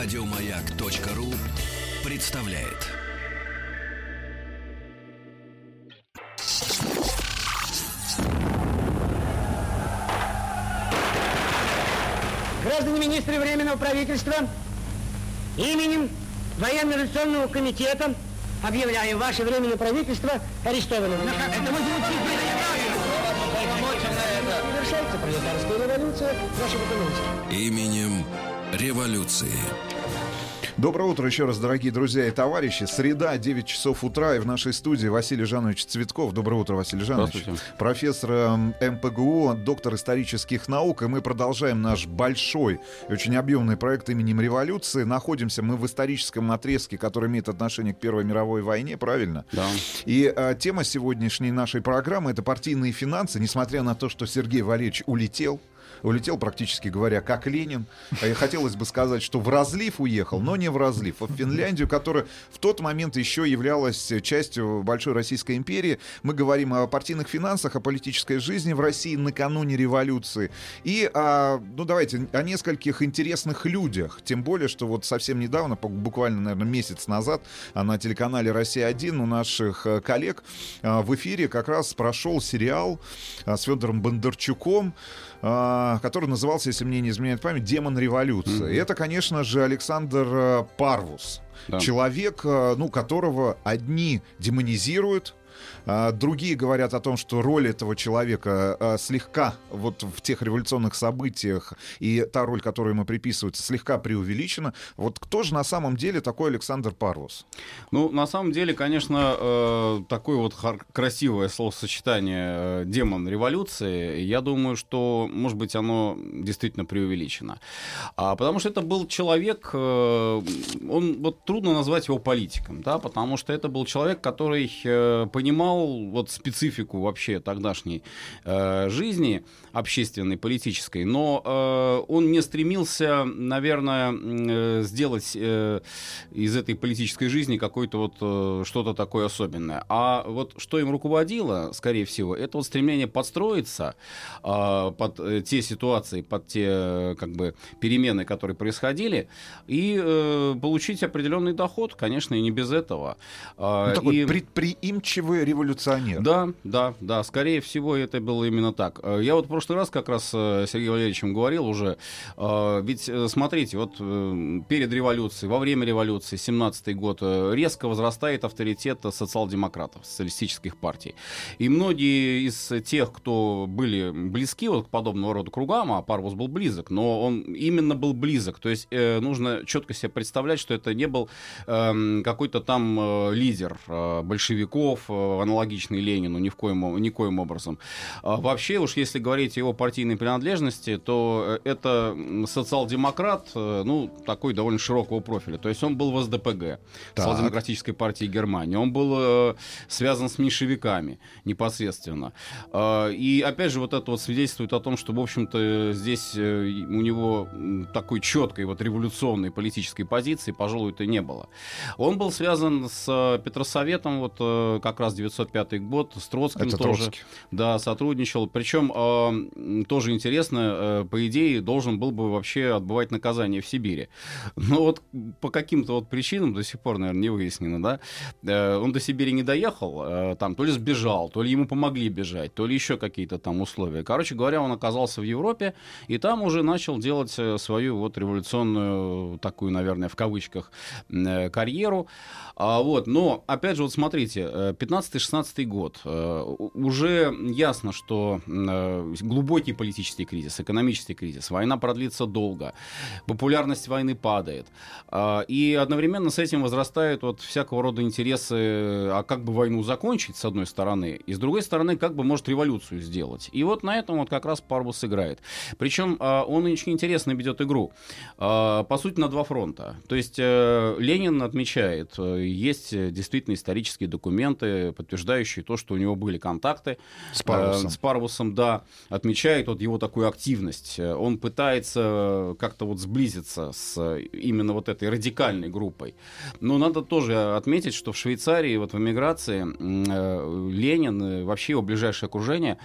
Радиомаяк.ру представляет. Граждане министры Временного правительства, именем Военно-революционного комитета объявляю ваше Временное правительство арестованным. Это вы Завершается пролетарская революция экономики. Именем революции. Доброе утро еще раз, дорогие друзья и товарищи. Среда, 9 часов утра, и в нашей студии Василий Жанович Цветков. Доброе утро, Василий Жанович. Профессор эм, МПГУ, доктор исторических наук. И мы продолжаем наш большой очень объемный проект именем революции. Находимся мы в историческом отрезке, который имеет отношение к Первой мировой войне, правильно? Да. И э, тема сегодняшней нашей программы — это партийные финансы, несмотря на то, что Сергей Валерьевич улетел, улетел, практически говоря, как Ленин. А и хотелось бы сказать, что в разлив уехал, но не в разлив, а в Финляндию, которая в тот момент еще являлась частью Большой Российской империи. Мы говорим о партийных финансах, о политической жизни в России накануне революции. И, о, ну давайте, о нескольких интересных людях. Тем более, что вот совсем недавно, буквально, наверное, месяц назад, а на телеканале «Россия-1» у наших э, коллег а, в эфире как раз прошел сериал а, с Федором Бондарчуком, а, который назывался, если мне не изменяет память, «Демон революции». И это, конечно же, Александр э, Парвус. Да. Человек, э, ну, которого одни демонизируют, а другие говорят о том, что роль этого человека э, слегка вот в тех революционных событиях и та роль, которую ему приписывается, слегка преувеличена. Вот кто же на самом деле такой Александр Парвус? Ну, на самом деле, конечно, э, такое вот красивое словосочетание э, «демон революции», я думаю, что, может быть, оно действительно преувеличено. А, потому что это был человек, э, он, вот трудно назвать его политиком, да, потому что это был человек, который э, понимал вот специфику вообще тогдашней э, жизни общественной, политической, но э, он не стремился, наверное, э, сделать э, из этой политической жизни какое-то вот э, что-то такое особенное. А вот что им руководило, скорее всего, это вот стремление подстроиться э, под э, те ситуации, под те э, как бы перемены, которые происходили, и э, получить определенный доход, конечно, и не без этого. А, Ну, такой и- предприимчивый революционер. да, да, да, скорее всего, это было именно так. Э, Я вот в прошлый раз как раз э, с Сергеем Валерьевичем говорил уже, э, ведь смотрите, вот перед революцией, во время революции, 17 год, резко возрастает авторитет социал-демократов, социалистических партий. И многие из тех, кто были близки вот к подобного рода кругам, а Парвус был близок, но он именно был близок, то есть нужно четко себе представлять, что это не был эм, какой-то там лидер большевиков, э, аналогичный Ленину, ни в коем, никоим образом. А вообще уж если говорить о его партийной принадлежности, то э, это социал-демократ, э, ну, такой довольно широкого профиля. То есть он был в СДПГ. Социал-демократической партии Германии. Он был э, связан с меньшевиками непосредственно. А, И опять же, вот это вот свидетельствует о том, что, в общем-то, здесь э, у него такой четкой вот революционной политической позиции, пожалуй, это не было. Он был связан с э, Петросоветом, вот э, как раз 1905 год, с Троцким Это тоже. Да, сотрудничал. Причем э, тоже интересно, э, по идее, должен был бы вообще отбывать наказание в Сибири. Но вот по каким-то вот причинам до сих пор, наверное, не выяснено, да, э, он до Сибири не доехал, э, там то ли сбежал, то ли ему помогли бежать, то ли еще какие-то там условия. Короче говоря, он оказался в Европе, и там уже начал делать э, свою вот революционную, такую, наверное, в кавычках, э, карьеру. А, вот, но, опять же, вот смотрите, э, 15 2016 год. Э, уже ясно, что э, глубокий политический кризис, экономический кризис, война продлится долго, популярность войны падает. Э, и одновременно с этим возрастают вот всякого рода интересы, а как бы войну закончить, с одной стороны, и с другой стороны, как бы, может, революцию сделать. И вот на этом вот как раз Парбус играет. Причем он очень интересно ведет игру. По сути, на два фронта. То есть Ленин отмечает, есть действительно исторические документы, подтверждающие то, что у него были контакты С Парвусом. э, с Парвусом, да, отмечает вот его такую активность. Э, Он пытается э, как-то вот сблизиться с э, именно вот этой радикальной группой. Но надо тоже отметить, что в Швейцарии, вот в эмиграции, э, Ленин, вообще его ближайшее окружение,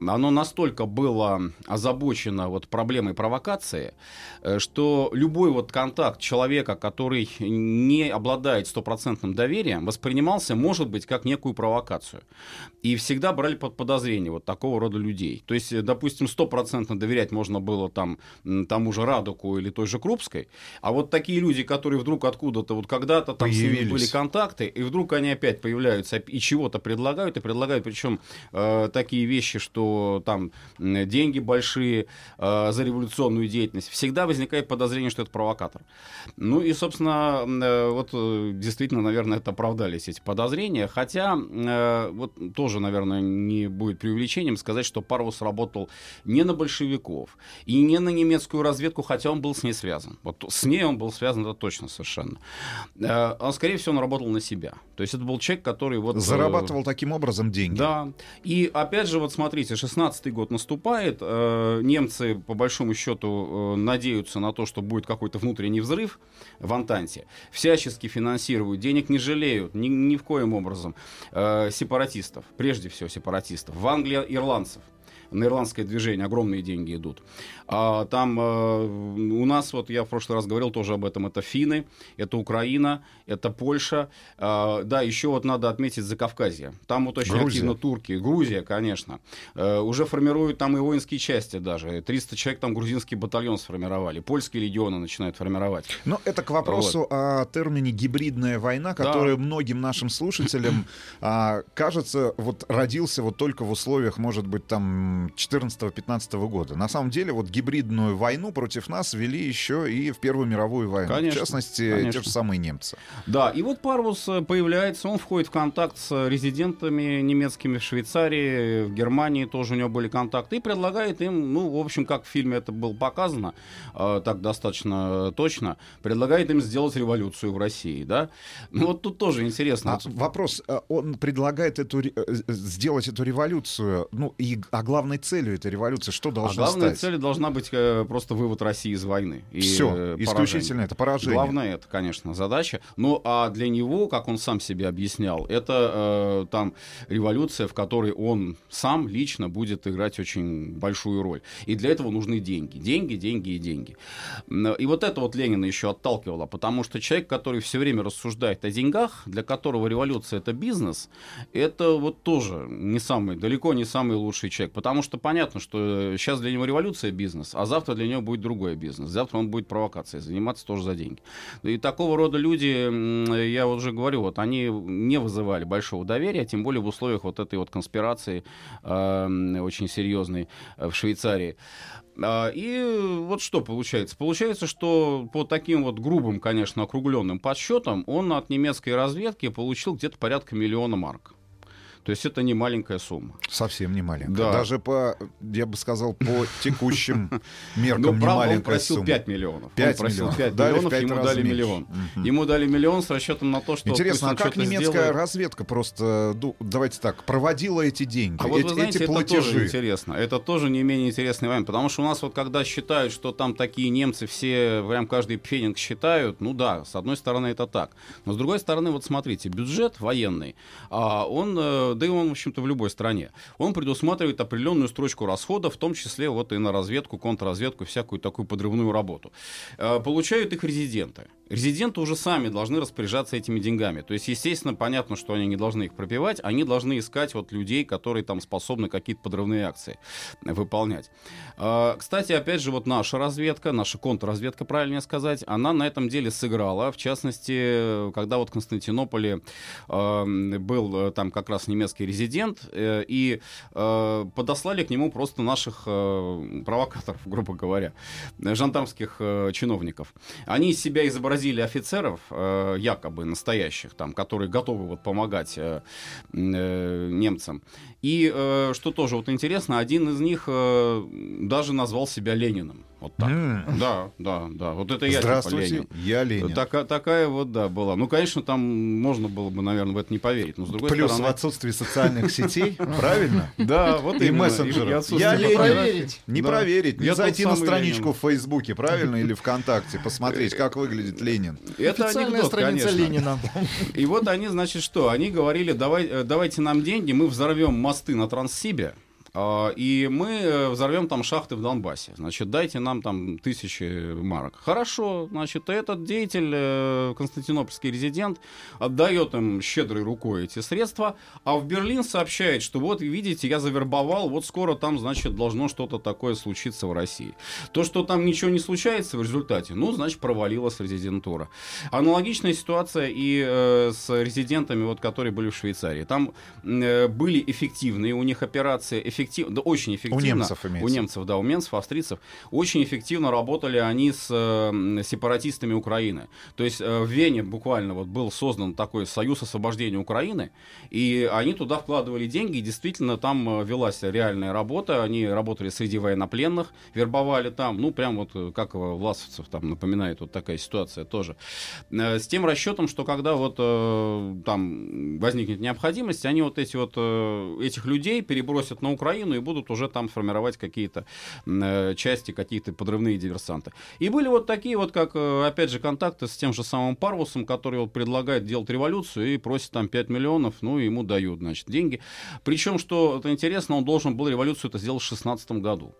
оно настолько было озабочено вот проблемой провокации, э, что любой вот контакт человека, который не обладает стопроцентным доверием, воспринимался, может быть, как некую провокацию. И всегда брали под подозрение вот такого рода людей. То есть, допустим, стопроцентно доверять можно было там тому же Радуку или той же Крупской, а вот такие люди, которые вдруг откуда-то вот когда-то там с ними были контакты, и вдруг они опять появляются и чего-то предлагают, и предлагают, причем э, такие вещи, что там деньги большие э, за революционную деятельность, всегда возникает подозрение, что это провокатор. Ну и, собственно, э, вот э, действительно, наверное, это оправдались эти подозрения, хотя э, вот тоже, наверное, не будет преувеличением сказать, что Парвус работал не на большевиков и не на немецкую разведку, хотя он был с ней связан. Вот с ней он был связан, это точно совершенно. Э, он, скорее всего, он работал на себя. То есть это был человек, который вот... Э, Зарабатывал таким образом деньги. Да. И опять же, вот смотрите, 16 год наступает, э, немцы, по большому счету, э, надеются на то, что будет какой-то внутренний взрыв в Антанте, всячески финансируют, денег не жалеют, ни, ни в коем образом, э, сепаратистов, прежде всего сепаратистов, в Англии ирландцев, на ирландское движение огромные деньги идут. А, там а, у нас, вот я в прошлый раз говорил тоже об этом, это финны, это Украина, это Польша. А, да, еще вот надо отметить Закавказье. Там вот очень Грузия. активно турки. Грузия, конечно. А, уже формируют там и воинские части даже. 300 человек там грузинский батальон сформировали. Польские легионы начинают формировать. Но это к вопросу вот. о термине «гибридная война», который да. многим нашим слушателям а, кажется, вот родился вот только в условиях, может быть, там 14-15 года. На самом деле, вот гибридную войну против нас вели еще и в Первую мировую войну. Конечно, в частности, конечно. те же самые немцы. Да, и вот Парвус э, появляется, он входит в контакт с резидентами немецкими в Швейцарии, в Германии тоже у него были контакты, и предлагает им, ну, в общем, как в фильме это было показано, э, так достаточно точно, предлагает им сделать революцию в России, да. Ну, вот тут тоже интересно. А, вопрос, э, он предлагает эту, э, сделать эту революцию, ну, и, а главной целью этой революции что должно а главная стать? цель должна быть э, просто вывод России из войны. Все, э, исключительно это поражение. Главное это, конечно, задача. Ну, а для него, как он сам себе объяснял, это э, там революция, в которой он сам лично будет играть очень большую роль. И для этого нужны деньги. Деньги, деньги и деньги. И вот это вот Ленина еще отталкивало, потому что человек, который все время рассуждает о деньгах, для которого революция это бизнес, это вот тоже не самый, далеко не самый лучший человек. Потому что понятно, что сейчас для него революция бизнес, а завтра для него будет другой бизнес. Завтра он будет провокацией заниматься тоже за деньги. И такого рода люди, я уже говорю, вот они не вызывали большого доверия, тем более в условиях вот этой вот конспирации э, очень серьезной в Швейцарии. А, и вот что получается? Получается, что по таким вот грубым, конечно, округленным подсчетам он от немецкой разведки получил где-то порядка миллиона марок. То есть это не маленькая сумма. Совсем не маленькая. Да. Даже по, я бы сказал, по текущим меркам ну, не маленькая он просил сумма. 5 миллионов. 5 он просил 5 дали миллионов, 5 ему дали меньше. миллион. Угу. Ему дали миллион с расчетом на то, что... Интересно, а как немецкая сделает... разведка просто, ну, давайте так, проводила эти деньги, а вот вы знаете, эти платежи? Это тоже интересно. Это тоже не менее интересный момент. Потому что у нас вот когда считают, что там такие немцы все, прям каждый пфенинг считают, ну да, с одной стороны это так. Но с другой стороны, вот смотрите, бюджет военный, а он, э, да и он, в общем-то, в любой стране, он предусматривает определенную строчку расходов, в том числе вот и на разведку, контрразведку, всякую такую подрывную работу. Э, получают их резиденты. Резиденты уже сами должны распоряжаться этими деньгами. То есть, естественно, понятно, что они не должны их пропивать, они должны искать вот людей, которые там способны какие-то подрывные акции выполнять. Э, кстати, опять же, вот наша разведка, наша контрразведка, правильнее сказать, она на этом деле сыграла. В частности, когда вот в Константинополе э, был там как раз немецкий резидент, Э, и э, подослали к нему просто наших э, провокаторов, грубо говоря, жандармских чиновников. Они из себя изобразили офицеров, якобы настоящих, там, которые готовы вот, помогать немцам. И что тоже вот интересно, один из них даже назвал себя Лениным. Вот так. Mm. Да, да, да. Вот это я типа Ленин. я Ленин. Так, такая вот, да, была. Ну, конечно, там можно было бы, наверное, в это не поверить. Но с другой Плюс стороны... в отсутствии социальных сетей, правильно? Да, вот и мессенджеров. Я Ленин. проверить. Не проверить, не зайти на страничку в Фейсбуке, правильно, или ВКонтакте, посмотреть, как выглядит Ленин. Это Официальная страница Ленина. И вот они, значит, что? Они говорили, давай, давайте нам деньги, мы взорвем мосты на Транссибе, И мы э, взорвем там шахты в Донбассе. Значит, дайте нам там тысячи марок. Хорошо, значит, этот деятель, э, константинопольский резидент, отдает им щедрой рукой эти средства, а в Берлин сообщает, что вот, видите, я завербовал, вот скоро там, значит, должно что-то такое случиться в России. То, что там ничего не случается в результате, ну, значит, провалилась резидентура. Аналогичная ситуация и э, с резидентами, вот, которые были в Швейцарии. Там э, были эффективные у них операции, эффектив... да, очень эффективно. немцев имеется. У немцев, да, у немцев, австрийцев. Очень эффективно работали они с э, сепаратистами Украины. То есть э, в Вене буквально вот был создан такой союз освобождения Украины, и они туда вкладывали деньги, и действительно там э, велась реальная работа. Они работали среди военнопленных, вербовали там, ну, прям вот э, как власовцев там напоминает вот такая ситуация тоже. Э, С тем расчетом, что когда вот э, там возникнет необходимость, они вот эти вот э, этих людей перебросят на Украину и будут уже там формировать какие-то э, части, какие-то подрывные диверсанты. И были вот такие вот, как, э, опять же, контакты с тем же самым Парвусом, который вот предлагает делать революцию и просит там 5 миллионов, ну, ему дают, значит, деньги. Причем, что это интересно, он должен был революцию это сделать в 16 году.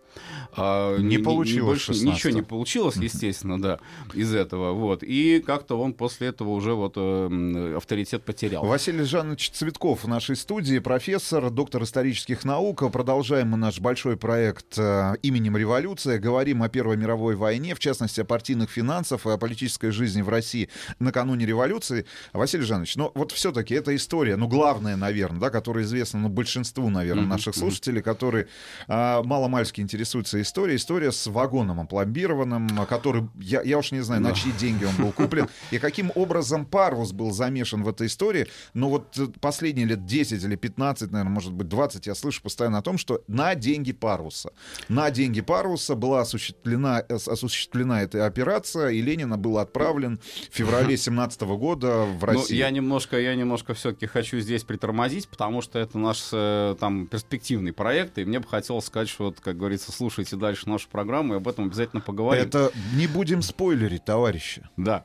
А, Не получилось больше в 16-м. Ничего не получилось, естественно, да, из этого. Вот. И как-то он после этого уже вот э, авторитет потерял. Василий Жанович Цветков в нашей студии, профессор, доктор исторических наук. Продолжаем мы наш большой проект э, именем революция. Говорим о Первой мировой войне, в частности, о партийных финансах, о политической жизни в России накануне революции. Василий Жанович, ну вот все-таки эта история, ну главная, наверное, да, которая известна ну, большинству, наверное, наших слушателей, которые а, маломальски интересуются историей. История с вагоном опломбированным, который, я, я уж не знаю, на чьи деньги он был куплен, и каким образом Парвус был замешан в этой истории. Но вот э, последние лет 10 или 15, наверное, может быть 20, я слышу постоянно о том, что на деньги Парвуса. На деньги Парвуса была осуществлена, осуществлена эта операция, и Ленина был отправлен в феврале 17 года в Ну, Россию. я немножко, я немножко все-таки хочу здесь притормозить, потому что это наш э, там перспективный проект, и мне бы хотелось сказать, что вот, как говорится, слушайте дальше нашу программу, и об этом обязательно поговорим. Это не будем спойлерить, товарищи. Да.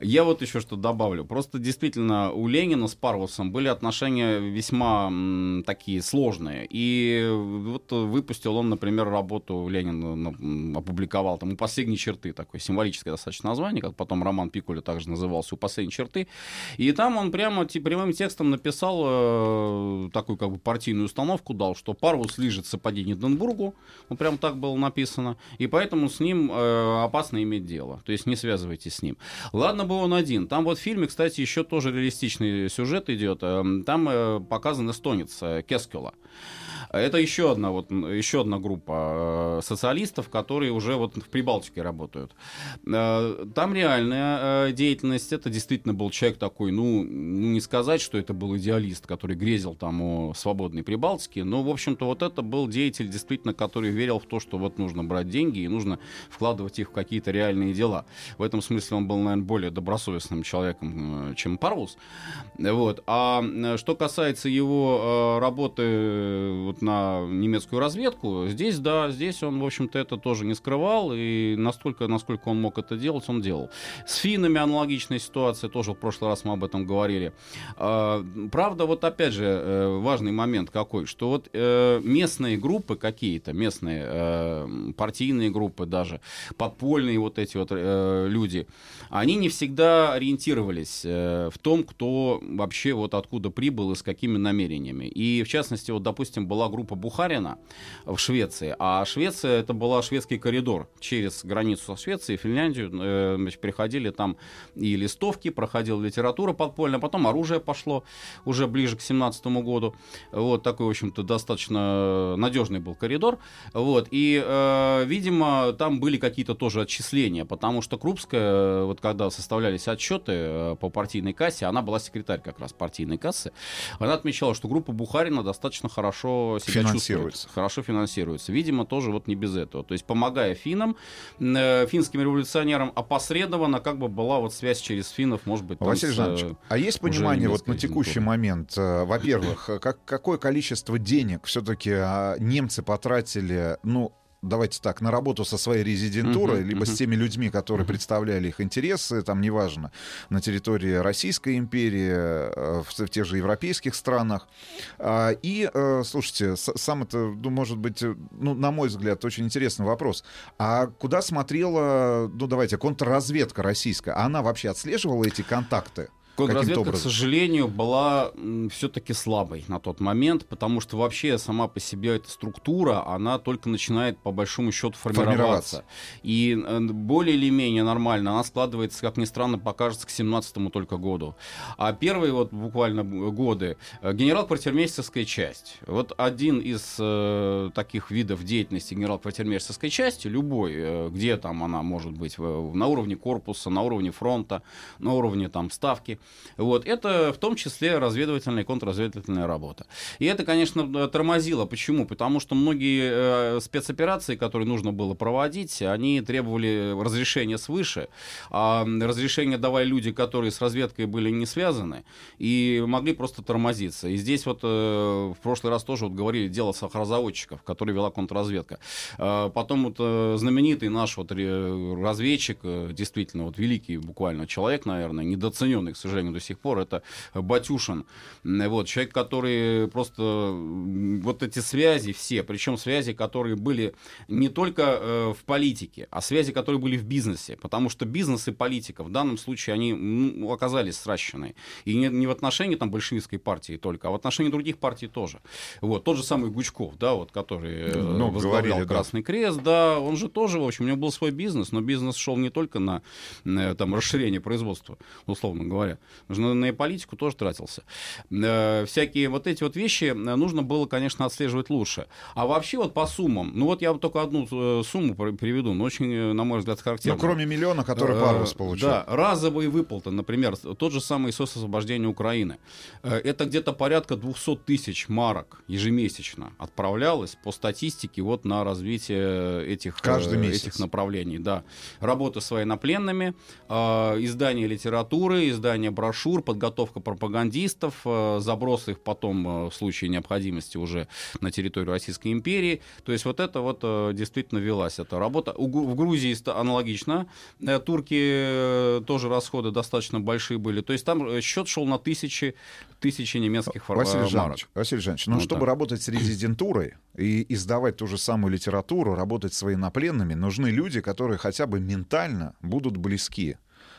Я вот еще что добавлю. Просто действительно у Ленина с Парвусом были отношения весьма м, такие сложные. И вот выпустил он, например, работу Ленин ну, опубликовал там у последней черты, такое символическое достаточно название, как потом роман Пикуля также назывался у последней черты. И там он прямо те- прямым текстом написал э, такую как бы партийную установку дал, что Парвус лежит сапоги Ниденбургу, ну прям так было написано, и поэтому с ним э, опасно иметь дело, то есть не связывайтесь с ним. Ладно бы он один, там вот в фильме, кстати, еще тоже реалистичный сюжет идет, э, там э, показан эстонец э, Кескела. Это еще одна, вот, еще одна группа э, социалистов, которые уже вот в Прибалтике работают. Э, Там реальная э, деятельность. Это действительно был человек такой, ну, ну, не сказать, что это был идеалист, который грезил там о свободной Прибалтике, но, в общем-то, вот это был деятель, действительно, который верил в то, что вот нужно брать деньги и нужно вкладывать их в какие-то реальные дела. В этом смысле он был, наверное, более добросовестным человеком, чем Парвус. Вот. А что касается его работы вот на немецкую разведку, здесь, да, здесь он, в общем-то, это тоже не скрывал, и настолько, насколько он мог это делать, он делал. С финнами аналогичная ситуация, тоже в прошлый раз мы об этом говорили. А, Правда, вот опять же, э, важный момент какой, что вот э, местные группы какие-то, местные э, партийные группы даже, подпольные вот эти вот люди, они не всегда ориентировались в том, кто вообще вот откуда прибыл и с какими намерениями. И в частности, вот, допустим, была группа Бухарина в Швеции, а Швеция это была шведский коридор через границу со Швецией, Финляндию, э, значит, приходили там и листовки, проходила литература подпольная, потом оружие пошло уже ближе к 17 году. Вот такой, в общем-то, достаточно надежный был коридор. Вот, и, э, видимо, там были какие-то тоже отчисления, потому что Крупская, вот когда составлялись отчеты э, по партийной кассе, она была секретарь как раз партийной кассы, она отмечала, что группа Бухарина достаточно хорошо себя Финансируется. чувствует, хорошо финансируется. Видимо, тоже вот не без этого. То есть, помогая финнам, э, финским революционерам, опосредованно как бы была вот связь через финнов, может быть, там Василий Жанович, э, а есть понимание вот на текущий момент, э, во-первых, как, какое количество денег все-таки немцы потратили, ну, давайте так, на работу со своей резидентурой, Мгм, либо мгм. с теми людьми, которые представляли их интересы, там неважно, на территории Российской империи, э, в, в тех же европейских странах. А, И, э, слушайте, сам это, ну, может быть, э, ну, на мой взгляд, очень интересный вопрос. А куда смотрела, ну, давайте, контрразведка российская? Она вообще отслеживала эти контакты? Контрразведка, к сожалению, была все-таки слабой на тот момент, потому что вообще сама по себе эта структура, она только начинает по большому счету формироваться. Формироваться. И э, более или менее нормально она складывается, как ни странно, покажется к 17 только году. А первые вот буквально годы э, генерал-квартирмейстерская часть. Вот один из э, таких видов деятельности генерал-квартирмейстерской части, любой, э, где там она может быть, в- на уровне корпуса, на уровне фронта, на уровне там ставки, вот, это в том числе разведывательная и контрразведывательная работа. И это, конечно, э, тормозило. Почему? Потому что многие э, спецоперации, которые нужно было проводить, они требовали разрешения свыше, а разрешение давали люди, которые с разведкой были не связаны, и могли просто тормозиться. И здесь вот э, в прошлый раз тоже вот говорили дело сахарозаводчиков, который вела контрразведка. Э, потом вот знаменитый наш вот разведчик, действительно вот великий буквально человек, наверное, недооцененный, к сожалению, до сих пор, это Батюшин. Вот, человек, который просто вот эти связи все, причем связи, которые были не только э, в политике, а связи, которые были в бизнесе, потому что бизнес и политика в данном случае, они ну, оказались сращены. И не, не в отношении там большевистской партии только, а в отношении других партий тоже. Вот, тот же самый Гучков, да, вот, который э, Ну, возглавлял говорили, да. Красный Крест, да, он же тоже, в общем, у него был свой бизнес, но бизнес шел не только на э, там, расширение производства, условно говоря, нужно на политику тоже тратился. Э, Всякие вот эти вот вещи э, нужно было, конечно, отслеживать лучше. А вообще вот по суммам, ну вот я вот только одну э, сумму при- приведу, но очень, э, на мой взгляд, Ну, характерно. кроме миллиона, который Парвус получил. Да, разовые выплаты, например, тот же самый СОС освобождения Украины. Это где-то порядка 200 тысяч марок ежемесячно отправлялось по статистике вот на развитие этих, Каждый месяц. этих направлений. Да. Работа с военнопленными, издание литературы, издание брошюр, подготовка пропагандистов, э, заброс их потом э, в случае необходимости уже на территорию Российской империи. То есть вот это вот э, действительно велась эта работа. В Грузии аналогично. Турки тоже расходы достаточно большие были. То есть там счет шел на тысячи, тысячи немецких фор- Василий. Жанович, Василий Жанович, ну, Вот чтобы так. работать с резидентурой и издавать ту же самую литературу, работать с военнопленными, нужны люди, которые хотя бы ментально будут близки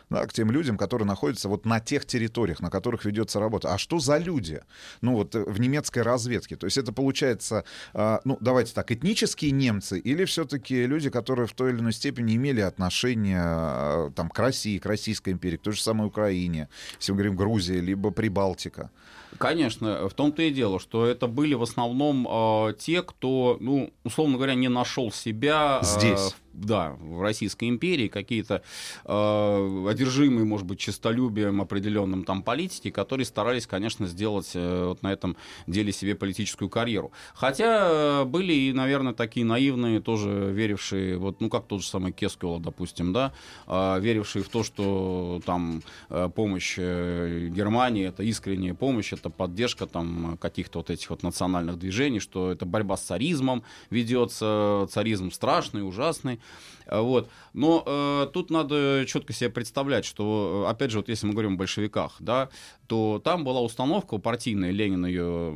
да, к тем людям, которые находятся вот на тех территориях, на которых ведется работа. А что за люди? Ну вот э, в немецкой разведке. То есть это получается, а, ну давайте так, этнические немцы или все-таки люди, которые в той или иной степени имели отношение а, там, к России, к Российской империи, к той же самой Украине, если мы говорим Грузия, либо Прибалтика. Конечно, в том-то и дело, что это были в основном э, те, кто, ну, условно говоря, не нашел себя э, Здесь. да, в Российской империи, какие-то э, одержимые, может быть, честолюбием определенным там политики, которые старались, конечно, сделать э, вот на этом деле себе политическую карьеру. Хотя э, были и, наверное, такие наивные, тоже верившие, вот, ну, как тот же самый Кескула, допустим, да, э, верившие в то, что там э, помощь э, Германии это искренняя помощь, это поддержка там каких-то вот этих вот национальных движений, что это борьба с царизмом ведется, царизм страшный, ужасный. Э, Вот. Но э, тут надо четко себе представлять, что, э, опять же, вот если мы говорим о большевиках, да, то там была установка партийная, Ленин ее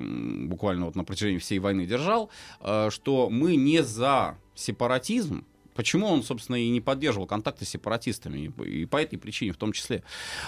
буквально вот на протяжении всей войны держал, э, что мы не за сепаратизм, Почему он, собственно, и не поддерживал контакты с сепаратистами, и по этой причине в том числе.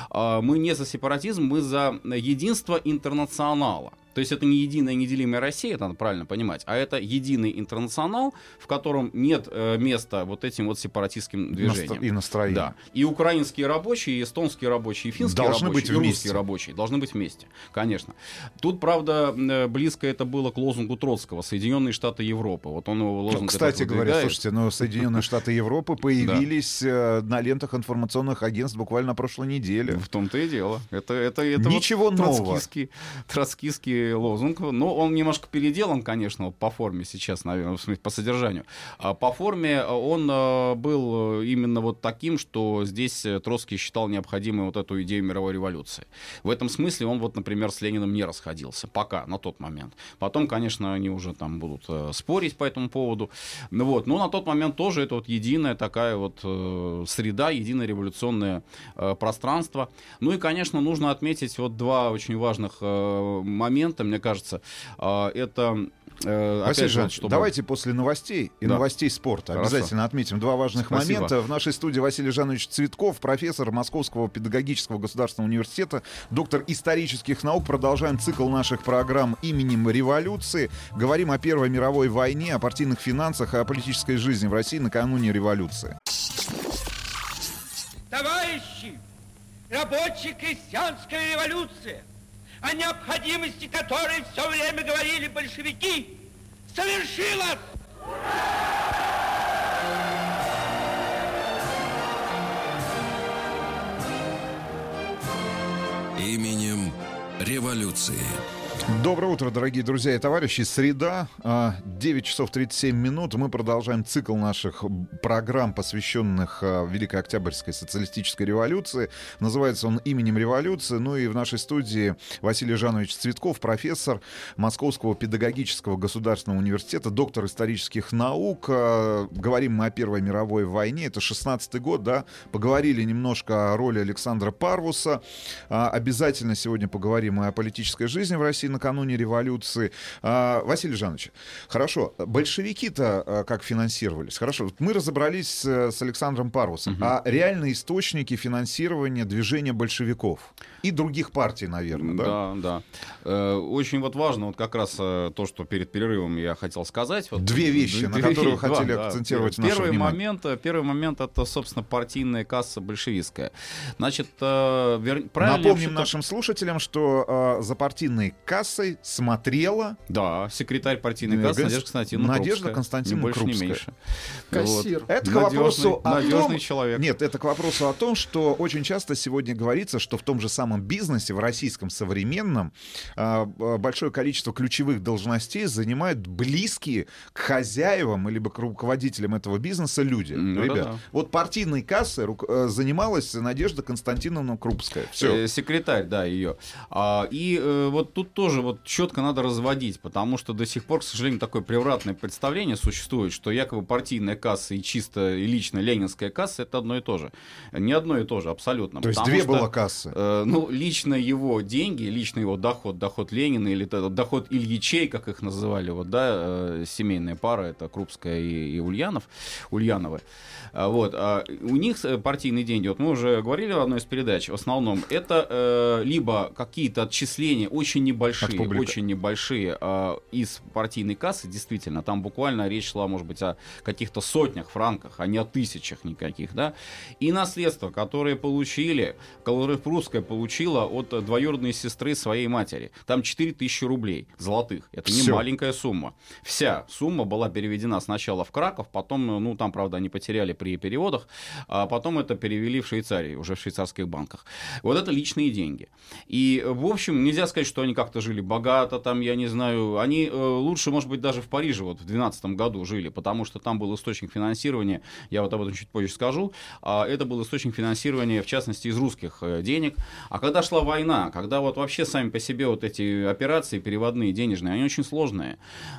А, Мы не за сепаратизм, мы за единство интернационала. То есть это не единая неделимая Россия, это надо правильно понимать, а это единый интернационал, в котором нет э, места вот этим вот сепаратистским движениям. И настроение. Да. И украинские рабочие, и эстонские рабочие, и финские Должны рабочие, быть и вместе. русские рабочие должны быть вместе, конечно. Тут, правда, э, близко это было к лозунгу Троцкого «Соединенные Штаты Европы». Вот он его Ну, лозунг кстати этот говоря, слушайте, но Соединенные Штаты Европы появились э, на лентах информационных агентств буквально на прошлой неделе. В том-то и дело. Это, это, это Ничего вот нового. Троцкистские, троцкистские лозунг, но он немножко переделан, конечно, по форме сейчас, наверное, в смысле, по содержанию. А по форме он э, был именно вот таким, что здесь Троцкий считал необходимой вот эту идею мировой революции. В этом смысле он вот, например, с Лениным не расходился, пока, на тот момент. Потом, конечно, они уже там будут э, спорить по этому поводу. Ну, вот. Но на тот момент тоже это вот единая такая вот э, среда, единое революционное э, пространство. Ну и, конечно, нужно отметить вот два очень важных э, момента, мне кажется. Э, это Э, Василий Жанович, чтобы... давайте после новостей и да. новостей спорта Хорошо. обязательно отметим два важных Спасибо. момента. В нашей студии Василий Жанович Цветков, профессор Московского педагогического государственного университета, доктор исторических наук. Продолжаем цикл наших программ именем революции. Говорим о Первой мировой войне, о партийных финансах и о политической жизни в России накануне революции. Товарищи, рабочая крестьянская революция – о необходимости которой все время говорили большевики, совершилась! Именем революции. Доброе утро, дорогие друзья и товарищи. Среда, 9 а, часов 37 минут. Мы продолжаем цикл наших программ, посвященных а, Великой Октябрьской социалистической революции. Называется он «Именем революции». Ну и в нашей студии Василий Жанович Цветков, профессор Московского педагогического государственного университета, доктор исторических наук. А, говорим мы о Первой мировой войне. Это 16-й год, да? Поговорили немножко о роли Александра Парвуса. Обязательно сегодня поговорим и о политической жизни в России накануне революции. А, Василий Жанович, хорошо, большевики-то а, как финансировались? Хорошо, мы разобрались с Александром Парусом, угу. а реальные источники финансирования движения большевиков и других партий, наверное, да? Да, да. Э, очень вот важно, вот как раз э, то, что перед перерывом я хотел сказать. Вот, Две вещи, две, на которые вы хотели два, акцентировать да. наше первый внимание. момент, первый момент это, собственно, партийная касса большевистская. Значит, э, вер... правильно... Напомним нашим слушателям, что э, за партийной кассой смотрела... Да, секретарь партийной кассы Надежда Константиновна Надежда Константиновна не больше, не меньше. Кассир. Вот. Это надежный, к вопросу о том... человек. Нет, это к вопросу о том, что очень часто сегодня говорится, что в том же самом бизнесе, в российском современном, а, а, большое количество ключевых должностей занимают близкие к хозяевам или к руководителям этого бизнеса люди. Ну, Ребят, да, да. вот партийной кассой э, занималась Надежда Константиновна Крупская. Все. Э, секретарь, да, ее. А, и э, вот тут тоже вот четко надо разводить, потому что до сих пор, к сожалению, такое превратное представление существует, что якобы партийная касса и чисто и лично ленинская касса это одно и то же. Не одно и то же, абсолютно. То есть две что, было кассы? Э, ну, лично его деньги, лично его доход, доход Ленина или доход Ильичей, как их называли, вот, да, э, семейная пара, это Крупская и, и Ульянов, Ульяновы. А, вот, а у них э, партийные деньги, вот мы уже говорили в одной из передач, в основном это э, либо какие-то отчисления очень небольшие, очень небольшие э, из партийной кассы, действительно, там буквально речь шла, может быть, о каких-то сотнях франках, а не о тысячах никаких, да, и наследство, которое получили, которое прусская получила от двоюродной сестры своей матери, там 4000 рублей золотых, это не Всё. маленькая сумма. Вся сумма была переведена сначала в Краков, потом, ну, там, правда, они потеряли при переводах, а потом это перевели в Швейцарии, уже в швейцарских банках. Вот это личные деньги. И, в общем, нельзя сказать, что они как-то жили богато, там, я не знаю, они э, лучше, может быть, даже в Париже вот в 2012 году жили, потому что там был источник финансирования, я вот об этом чуть позже скажу, а это был источник финансирования, в частности, из русских э, денег. А когда шла война, когда вот вообще сами по себе вот эти операции переводные, денежные, они очень сложные.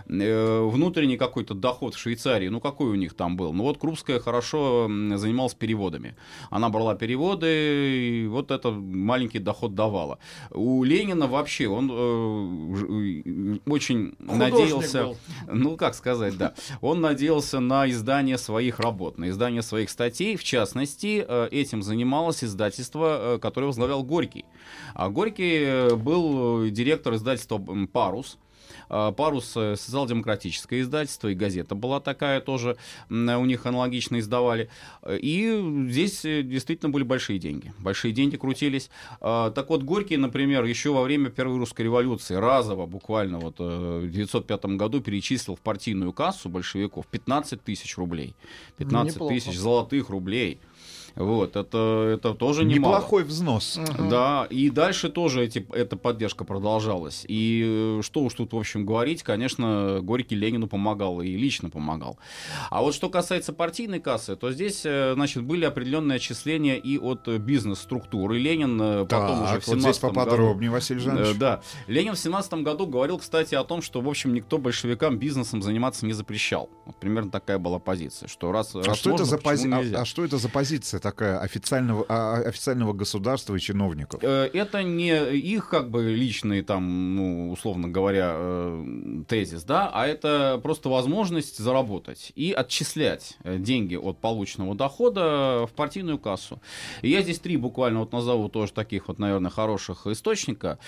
Э, внутренний какой-то доход в Швейцарии, ну какой у них там был? Ну вот Крупская хорошо занималась переводами. Она брала переводы, и вот это маленький доход давала. У Ленина вообще, он э, очень Художник надеялся... Был. Ну, как сказать, да. Он надеялся на издание своих работ, на издание своих статей. В частности, э, этим занималось издательство, э, которое возглавлял Горький. А Горький э, был директор издательства «Парус», «Парус» э, социал-демократическое издательство, и газета была такая тоже, м, у них аналогично издавали. И здесь э, действительно были большие деньги. Большие деньги крутились. А, Так вот, Горький, например, еще во время Первой русской революции разово, буквально вот э, в 1905 году перечислил в партийную кассу большевиков 15 тысяч рублей. 15 Неплохо. тысяч золотых рублей. Вот, это, это тоже немало. Неплохой взнос. Да, и дальше тоже эти, эта поддержка продолжалась. И э, что уж тут, в общем, говорить, конечно, Горький Ленину помогал и лично помогал. А вот что касается партийной кассы, то здесь, э, значит, были определенные отчисления и от бизнес-структуры. Ленин э, потом уже Так, в вот здесь 17 году... поподробнее, Василий Жанович. Да. Ленин в 17 году говорил, кстати, о том, что, в общем, никто большевикам бизнесом заниматься не запрещал. Вот примерно такая была позиция, что раз, А раз что, это можно, за пози- а- а что это за позиция такая официального, а- а- официального государства и чиновников? Э, Это не их, как бы, личный, там, ну, условно говоря, э, тезис, да, а это просто возможность заработать и отчислять э, деньги от полученного дохода в партийную кассу. И я здесь три буквально вот назову тоже таких вот, наверное, хороших источника.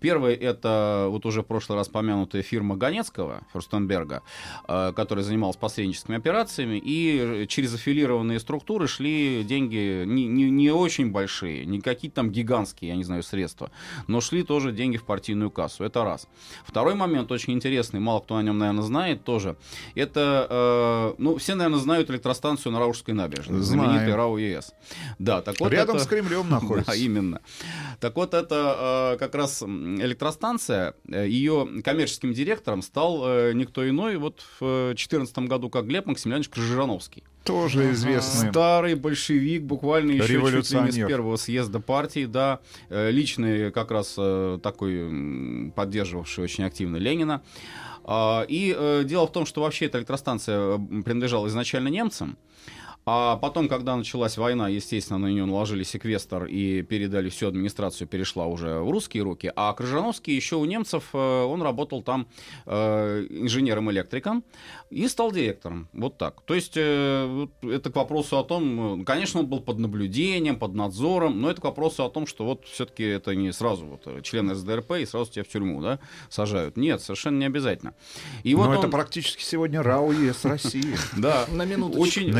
Первый это вот уже в прошлый раз помянутая фирма Ганецкого, Фюрстенберга, э, которая занималась посредническими операциями, и через аффилированные структуры шли деньги не, не, не очень большие, не какие-то там гигантские, я не знаю, средства, но шли тоже деньги в партийную кассу. Это раз. Второй момент очень интересный, мало кто о нем, наверное, знает тоже. Это, э, ну, все, наверное, знают электростанцию на Раушской набережной, Знаем. знаменитый РАО ЕС. Да, так вот Рядом это- с Кремлем находится. Да, именно. Так вот, это э, как раз электростанция, э, ее коммерческим директором стал э, никто иной вот в 2014 году, как Глеб Максимiliанович Крыжановский. Тоже известный. Старый большевик, буквально еще чуть ли не с первого съезда партии, да, э, личный как раз э, такой поддерживавший очень активно Ленина. А, И э, дело в том, что вообще эта электростанция принадлежала изначально немцам. А потом, когда началась война, естественно, на нее наложили секвестр и передали всю администрацию, перешла уже в русские руки. А Крыжановский еще у немцев, э, он работал там э, инженером-электриком и стал директором. Вот так. То есть э, вот это к вопросу о том, конечно, он был под наблюдением, под надзором, но это к вопросу о том, что вот все-таки это не сразу вот член СДРП и сразу тебя в тюрьму да, сажают. Нет, совершенно не обязательно. И вот Но это он- практически сегодня РАО ЕС России. да, На минуточку. очень.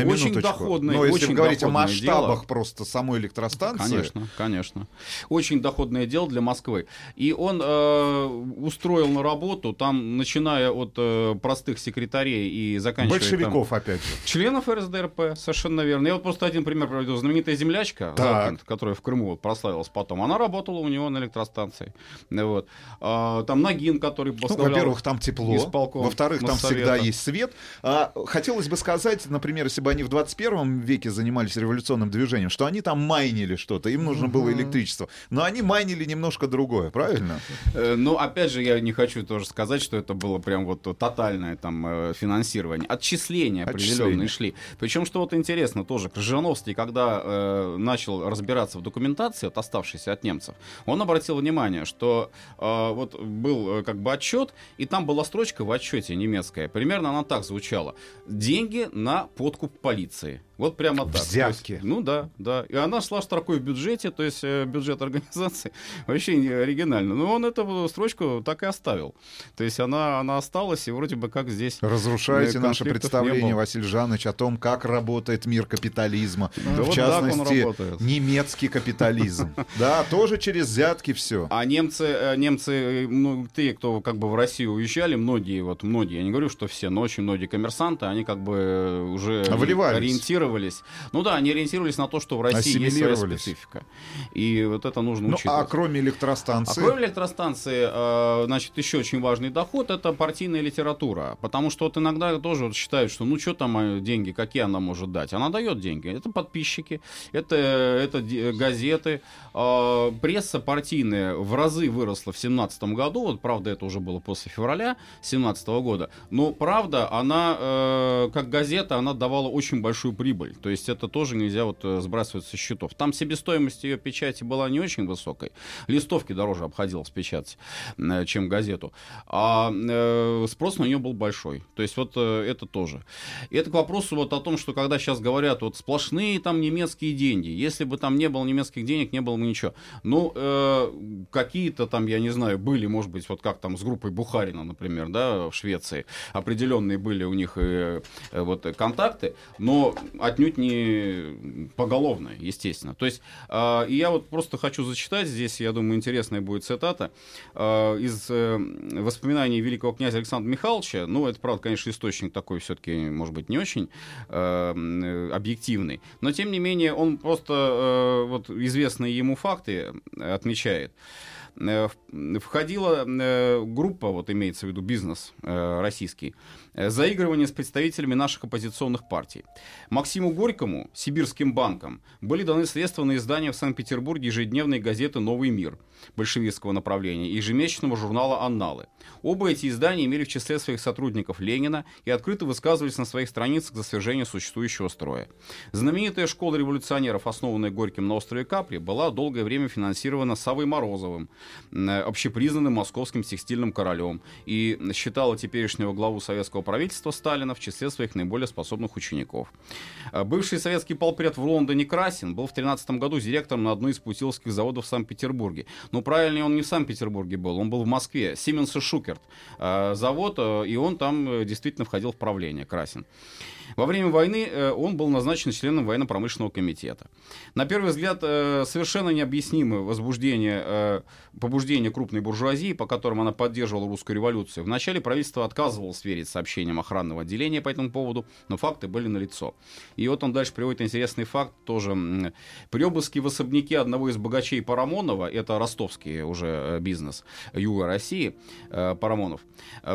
Доходное, Но если очень говорить о масштабах дело. просто самой электростанции, Конечно, конечно. Очень доходное дело для Москвы. И он э, устроил на работу, там, начиная от э, простых секретарей и заканчивая... там, большевиков опять же. Членов РСДРП, совершенно верно. Я вот просто один пример приведу. Знаменитая землячка. Залкинд, которая в Крыму прославилась потом, она работала у него на электростанции. Вот. А, там Нагин, который Ну, поставлял... во-первых, там тепло. Во-вторых, там всегда есть свет. А, хотелось бы сказать, например, если бы они в 21 веке занимались революционным движением, что они там майнили что-то, им нужно было электричество. Но они майнили немножко другое, правильно? Э, Ну, опять же, я не хочу тоже сказать, что это было прям вот тотальное там э, финансирование. Отчисления определенные шли. Причем, что вот интересно тоже, Крыжановский, когда э, начал разбираться в документации, вот оставшейся от немцев, он обратил внимание, что э, вот был э, как бы отчет, и там была строчка в отчете немецкая. Примерно она так звучала. Деньги на подкуп полиции. Absolutely. Вот прямо так. То есть, Взятки. ну да, да. И она шла строкой в бюджете, то есть э, бюджет организации. Вообще не оригинально. Но он эту строчку так и оставил. То есть она, она осталась, и вроде бы как здесь... Разрушаете э, наше конфликтов не представление. Василий Жанович, о том, как работает мир капитализма. Да в вот частности, работает. немецкий капитализм. Да, тоже через взятки все. А немцы, э, немцы, ну, те, кто как бы в Россию уезжали, многие, вот многие, я не говорю, что все, но очень многие коммерсанты, они как бы уже Вливались. Ориентировались. Ну да, они ориентировались на то, что в России есть своя Ассимилировались. специфика. И вот это нужно Ну, учитывать. а кроме А электростанции... кроме электростанции, э, значит, еще очень важный доход это партийная литература. Потому что вот иногда тоже вот считают, что ну что там э, деньги, какие она может дать? Она дает деньги. Это подписчики, это, это газеты. Э, пресса партийная в разы выросла в 2017 году. Вот, правда, это уже было после февраля 2017 года. Но правда, она, э, как газета, она давала очень большую прибыль прибыль. То есть это тоже нельзя вот э, сбрасывать со счетов. Там себестоимость ее печати была не очень высокой. Листовки дороже обходилось печатать, э, чем газету. А э, спрос на нее был большой. То есть вот это тоже. И это к вопросу вот о том, что когда сейчас говорят вот сплошные там немецкие деньги. Если бы там не было немецких денег, не было бы ничего. Ну, какие-то там, я не знаю, были, может быть, вот как там с группой Бухарина, например, да, в Швеции. Определенные были у них э, вот контакты, но отнюдь не поголовно, естественно. То есть, э, я вот просто хочу зачитать здесь, я думаю, интересная будет цитата э, из э, воспоминаний великого князя Александра Михайловича. Ну, это, правда, конечно, источник такой все-таки, может быть, не очень э, объективный, но, тем не менее, он просто э, вот известные ему факты отмечает. Э, входила э, группа, вот имеется в виду бизнес э, российский, заигрывание с представителями наших оппозиционных партий. Максиму Горькому, Сибирским банкам, были даны средства на издание в Санкт-Петербурге ежедневной газеты «Новый мир» большевистского направления и ежемесячного журнала «Анналы». Оба эти издания имели в числе своих сотрудников Ленина и открыто высказывались на своих страницах за свержение существующего строя. Знаменитая школа революционеров, основанная Горьким на острове Капри, была долгое время финансирована Савой Морозовым, общепризнанным московским текстильным королем, и считала теперешнего главу советского правительства Сталина в числе своих наиболее способных учеников. Бывший советский полпред в Лондоне Красин был в 13 году директором на одной из путиловских заводов в Санкт-Петербурге. Но правильнее он не в Санкт-Петербурге был, он был в Москве. Сименс и Шукерт завод, и он там э, действительно входил в правление, Красин. Во время войны э, он был назначен членом военно-промышленного комитета. На первый взгляд, э, совершенно необъяснимое возбуждение, э, побуждение крупной буржуазии, по которым она поддерживала русскую революцию. Вначале правительство отказывалось верить сообщениям охранного отделения по этому поводу, но факты были налицо. И вот он дальше приводит интересный факт тоже. При обыске в особняке одного из богачей Парамонова, это ростовский уже бизнес Юга России, Парамонов,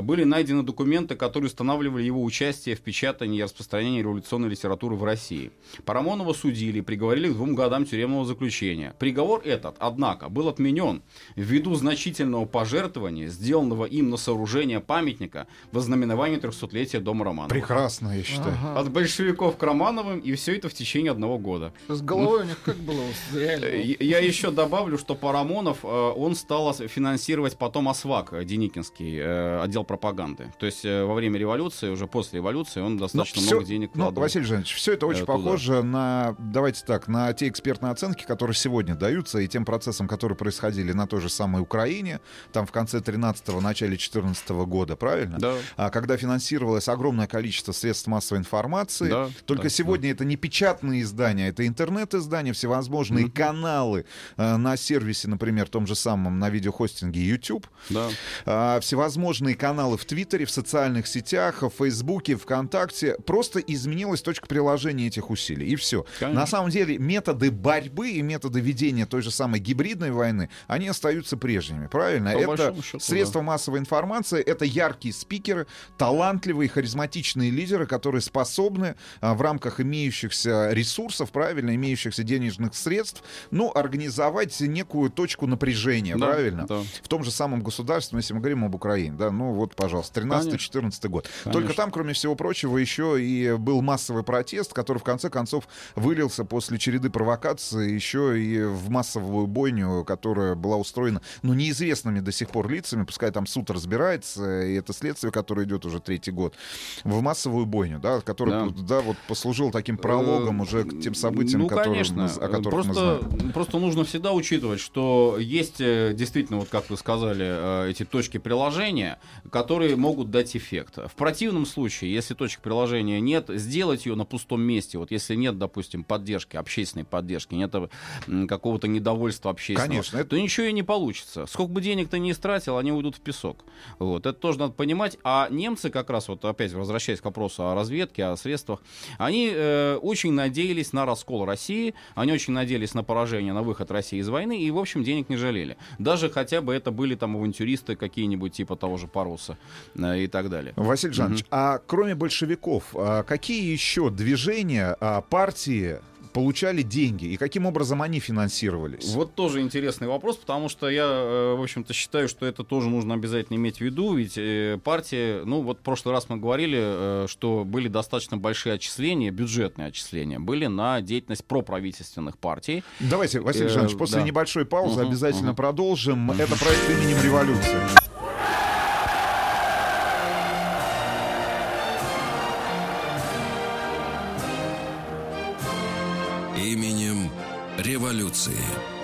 были найдены документы, которые устанавливали его участие в печатании и распространении революционной литературы в России. Парамонова судили приговорили к двум годам тюремного заключения. Приговор этот, однако, был отменен ввиду значительного пожертвования, сделанного им на сооружение памятника в ознаменовании 300-летия Дома Романова. Прекрасно, я считаю. Ага. От большевиков к Романовым, и все это в течение одного года. С головой у них как было? Реально. Я еще добавлю, что Парамонов, э, он стал финансировать потом ОСВАК, э, Деникинский, э, отдел пропаганды. То есть во время революции, уже после революции, он достаточно много денег Ну, Василий Жанович, все это очень похоже на, давайте так, на те экспертные оценки, которые сегодня даются, и тем процессам, которые происходили на той же самой Украине, там в конце 13-го, начале 14 -го года, правильно? Да. А, когда финансировалось огромное количество средств массовой информации. Да, Только да, сегодня да. это не печатные издания, это интернет-издания, всевозможные mm-hmm. каналы э, на сервисе, например, том же самом на видеохостинге YouTube. Да. Э, всевозможные каналы в Твиттере, в социальных сетях, в Фейсбуке, ВКонтакте. Просто изменилась точка приложения этих усилий. И все. Конечно. На самом деле методы борьбы и методы ведения той же самой гибридной войны, они остаются прежними. Правильно? По это счету, средства да. массовой информации, это яркие спикеры, талантливые, харизматичные лидеры, которые способны а, в рамках имеющихся ресурсов, правильно, имеющихся денежных средств, ну, организовать некую точку напряжения, да, правильно? Да. В том же самом государстве, если мы говорим об Украине, да, ну вот, пожалуйста, 13-14 год. Конечно. Только там, кроме всего прочего, еще и был массовый протест, который в конце концов вылился после череды провокаций еще и в массовую бойню, которая была устроена, ну, неизвестными до сих пор лицами, пускай там суд разбирается, и это следствие, которое идет уже третий год, в массовую бойню, да, которая, да, да вот послужил таким прологом уже к тем событиям, ну, которые. Мы, о которых просто, мы знаем. Просто нужно всегда учитывать, что есть э, действительно, вот как вы сказали, э, эти точки приложения, которые могут дать эффект. В противном случае, если точек приложения нет, сделать ее на пустом месте. Вот если нет, допустим, поддержки, общественной поддержки, нет какого-то недовольства общественного, Конечно, то ничего и не получится. Сколько бы денег ты не истратил, они уйдут в песок. Вот. Это тоже надо понимать. А немцы как раз, вот опять возвращаясь к вопросу о разведке, о средствах, они э, очень надеялись на раскол России, они очень надеялись на поражение, на выход России из войны, и, в общем, денег не жалели. Даже хотя бы это были там авантюристы какие-нибудь, типа того же Паруса э, и так далее. Василий Жанович, угу. а кроме большевиков, а какие еще движения, а, партии получали деньги и каким образом они финансировались? Вот тоже интересный вопрос, потому что я, э, в общем-то, считаю, что это тоже нужно обязательно иметь в виду, ведь э, партии, ну вот в прошлый раз мы говорили, э, что были достаточно большие отчисления, бюджетные отчисления, были на деятельность проправительственных партий. Давайте, Василий Жанович, после да. небольшой паузы Мгм, обязательно мгм. продолжим. Это проект именем революции. Революции.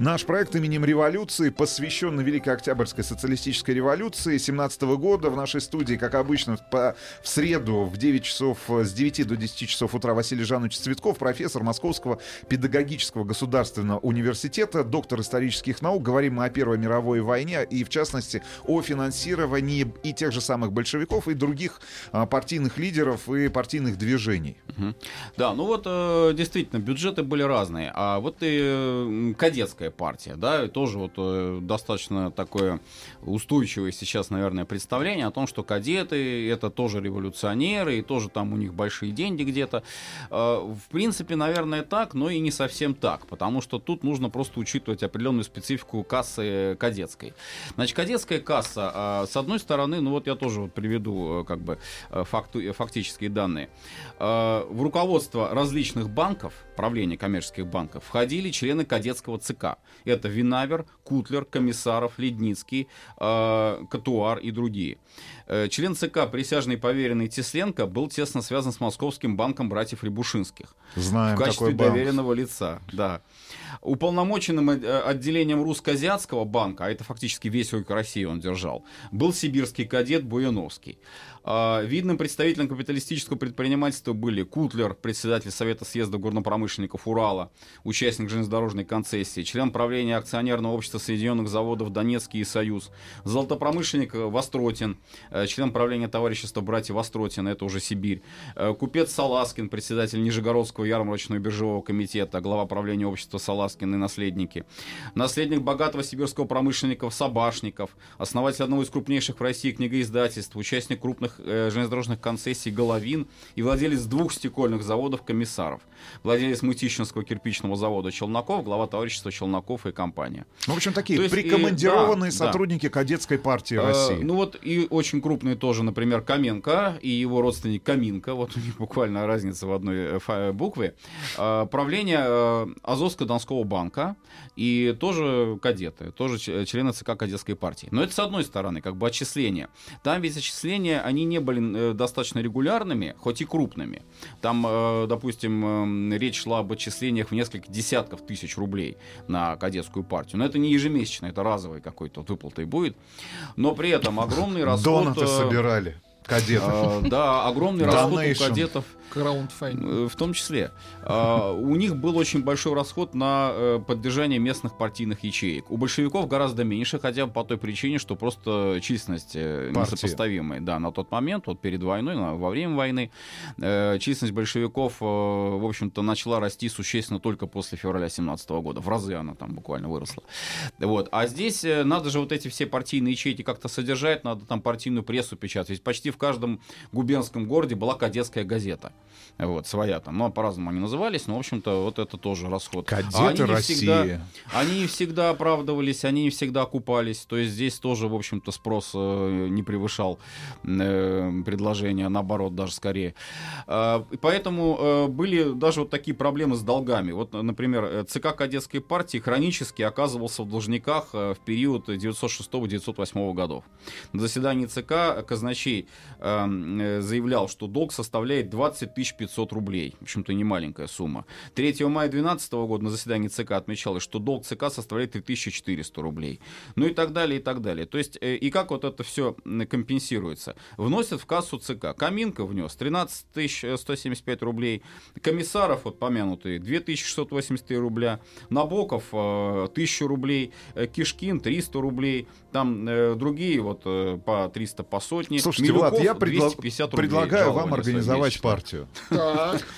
Наш проект именем революции посвящен Великой Октябрьской социалистической революции 17 года. В нашей студии, как обычно, по- в среду в 9 часов, с 9 до 10 часов утра Василий Жанович Цветков, профессор Московского педагогического государственного университета, доктор исторических наук. Говорим мы о Первой мировой войне и, в частности, о финансировании и тех же самых большевиков, и других а, партийных лидеров и партийных движений. Да, ну вот э, действительно бюджеты были разные, а вот и э, кадетская партия, да, и тоже вот э, достаточно такое устойчивое сейчас, наверное, представление о том, что кадеты это тоже революционеры и тоже там у них большие деньги где-то. Э, в принципе, наверное, так, но и не совсем так, потому что тут нужно просто учитывать определенную специфику кассы кадетской. Значит, кадетская касса, а, с одной стороны, ну вот я тоже вот приведу э, как бы э, факту, э, фактические данные. Э, В руководство различных банков, правления коммерческих банков, входили члены кадетского ЦК. Это Винавер, Кутлер, Комиссаров, Ледницкий, э, Катуар и другие. Э, Член ЦК, присяжный поверенный Тесленко, был тесно связан с Московским банком братьев Рябушинских Знаем в качестве такой банк. доверенного лица, да. Уполномоченным э, отделением Русско-Азиатского банка, а это фактически весь Ойк России он держал, был сибирский кадет Буяновский. А, Видным представителем капиталистического предпринимательства были Кутлер, председатель Совета съезда горнопромышленников Урала, участник железнодорожной концессии, член правления акционерного общества Соединенных заводов Донецкий и Союз, золотопромышленник э, Востротин, э, член правления товарищества братьев Востротин, это уже Сибирь, Э, купец Саласкин, председатель Нижегородского ярмарочного биржевого комитета, глава правления общества Саласкин и наследники, наследник богатого сибирского промышленника Собашников, основатель одного из крупнейших в России книгоиздательств, участник крупных э, железнодорожных концессий Головин и владелец двух стекольных заводов Комиссаров, владелец Мытищинского кирпичного завода Челноков, глава товарищества Челноков и компания. Ну, в общем, такие То есть и- прикомандированные да, да. сотрудники кадетской партии Э, России. Ну вот и очень крупные тоже, например, Каменко и его родственник Каминка, вот у них буквально разница в одной э, фа- букве. Э, Правление э, Азовско-Донского банка и тоже кадеты, тоже члены ЦК кадетской партии. Но это с одной стороны, как бы отчисления. Там ведь отчисления, они не были э, достаточно регулярными, хоть и крупными. Там, э, допустим, э, речь шла об отчислениях в несколько десятков тысяч рублей на кадетскую партию. Но это не ежемесячно, это разовый какой-то вот выплатой будет. Но при этом огромный расход... Донаты э, собирали кадеты. э, Да, огромный расход у кадетов в том числе. А, У них был очень большой расход на э, поддержание местных партийных ячеек. У большевиков гораздо меньше, хотя бы по той причине, что просто численность э, несопоставимая. Да, на тот момент, вот перед войной, на- во время войны, э, численность большевиков, в общем-то, начала расти существенно только после февраля 17 года. В разы она там буквально выросла. Вот. А здесь надо же вот эти все партийные ячейки как-то содержать, надо там партийную прессу печатать. Ведь почти в каждом губернском городе была кадетская газета. Вот, своя там. Ну, по-разному они назывались, но, в общем-то, вот это тоже расход. А Кадеты они России. всегда- они не всегда оправдывались, они не всегда окупались. То есть здесь тоже, в общем-то, спрос э, не превышал э, предложения, наоборот, даже скорее. А, и поэтому э, были даже вот такие проблемы с долгами. Вот, например, э, ЦК кадетской партии хронически оказывался в должниках э, в период 906-908 годов. На заседании ЦК казначей э, э, заявлял, что долг составляет 20 500 рублей. В общем-то, не маленькая сумма. 3 мая 2012 года на заседании ЦК отмечалось, что долг ЦК составляет 3400 рублей. Ну и так далее, и так далее. То есть, э, и как вот это все компенсируется? Вносят в кассу ЦК. Каминка внес 13 175 рублей. Комиссаров, вот помянутые, 2683 рубля. Набоков э, 1000 рублей. Э, Кишкин 300 рублей. Там другие вот по 300, по сотне. Слушайте, Милюков Вот я предла- 250 рублей предлагаю вам организовать партию.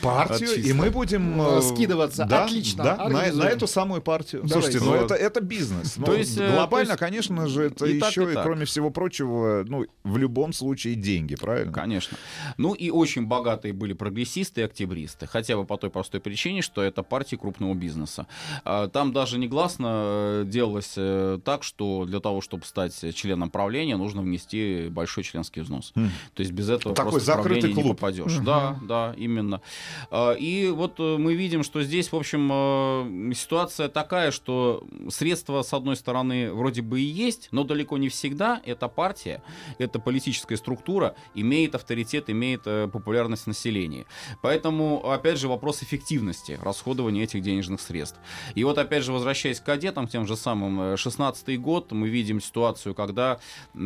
Партию, и мы будем... Э, э, скидываться. Отлично, на, эту самую партию. Слушайте, ну это, бизнес. Ну, То есть, э, глобально, конечно же, это еще и кроме всего прочего, ну, в любом случае деньги, правильно? Конечно. Ну и очень богатые были прогрессисты и октябристы. Хотя бы по той простой причине, что это партии крупного бизнеса. А, Там даже негласно делалось так, что для того, чтобы стать членом правления, нужно внести большой членский взнос. То есть без этого Такой просто закрытый правление не клуб. попадешь. Да, да, именно. А, И вот э, мы видим, что здесь, в общем, э, ситуация такая, что средства, с одной стороны, вроде бы и есть, но далеко не всегда эта партия, эта политическая структура имеет авторитет, имеет э, популярность в населении. Поэтому, опять же, вопрос эффективности расходования этих денежных средств. И вот, опять же, возвращаясь к кадетам, к тем же самым, э, 16-й год, мы видим ситуацию, когда э,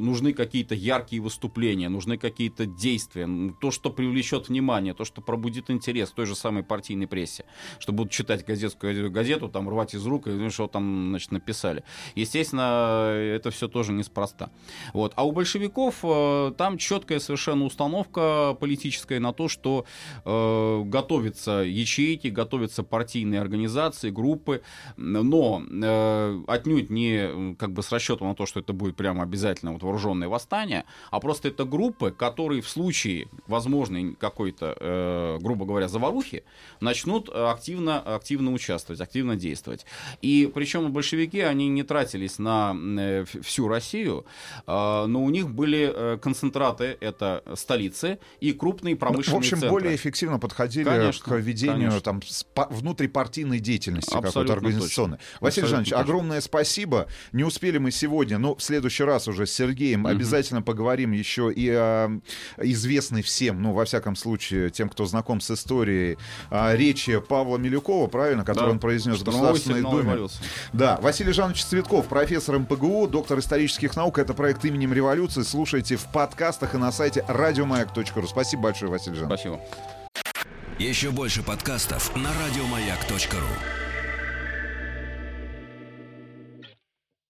нужны какие-то яркие выступления, нужны какие-то действия, то, что привлечет внимание, то, что пробудит интерес той же самой партийной прессе, что будут читать газетскую газету, там рвать из рук, и ну, что там, значит, написали. Естественно, это все тоже неспроста. Вот. А у большевиков э, там четкая совершенно установка политическая на то, что э, готовятся ячейки, готовятся партийные организации, группы, но э, отнюдь не как бы с расчетом на то, что это будет прямо обязательно вот вооруженное восстание, а просто это группы, которые в случае возможной какой-то, э, грубо говоря, заварухи, начнут э, активно, активно участвовать, активно действовать. И причем большевики, они не тратились на э, всю Россию, э, но у них были э, концентраты, это столицы и крупные Ну, промышленные в общем, центры. более эффективно подходили Конечно, к ведению конечно. там внутрипартийной деятельности какой-то организационной. точно. Василий Абсолютно Жанович, огромное спасибо. Не успели мы сегодня, но в следующий раз уже с Сергеем обязательно поговорим еще и о известной всем, ну, во всяком случае, тем, кто знаком с историей, о речи Павла Милюкова, правильно, которую Да. он произнес в Государственной Думе. революции. Да, Василий Жанович Цветков, профессор МПГУ, доктор исторических наук. Это проект именем революции. Слушайте в подкастах и на сайте радиомаяк.ру. Спасибо большое, Василий Жанович. Спасибо. Еще больше подкастов на радиомаяк.ру.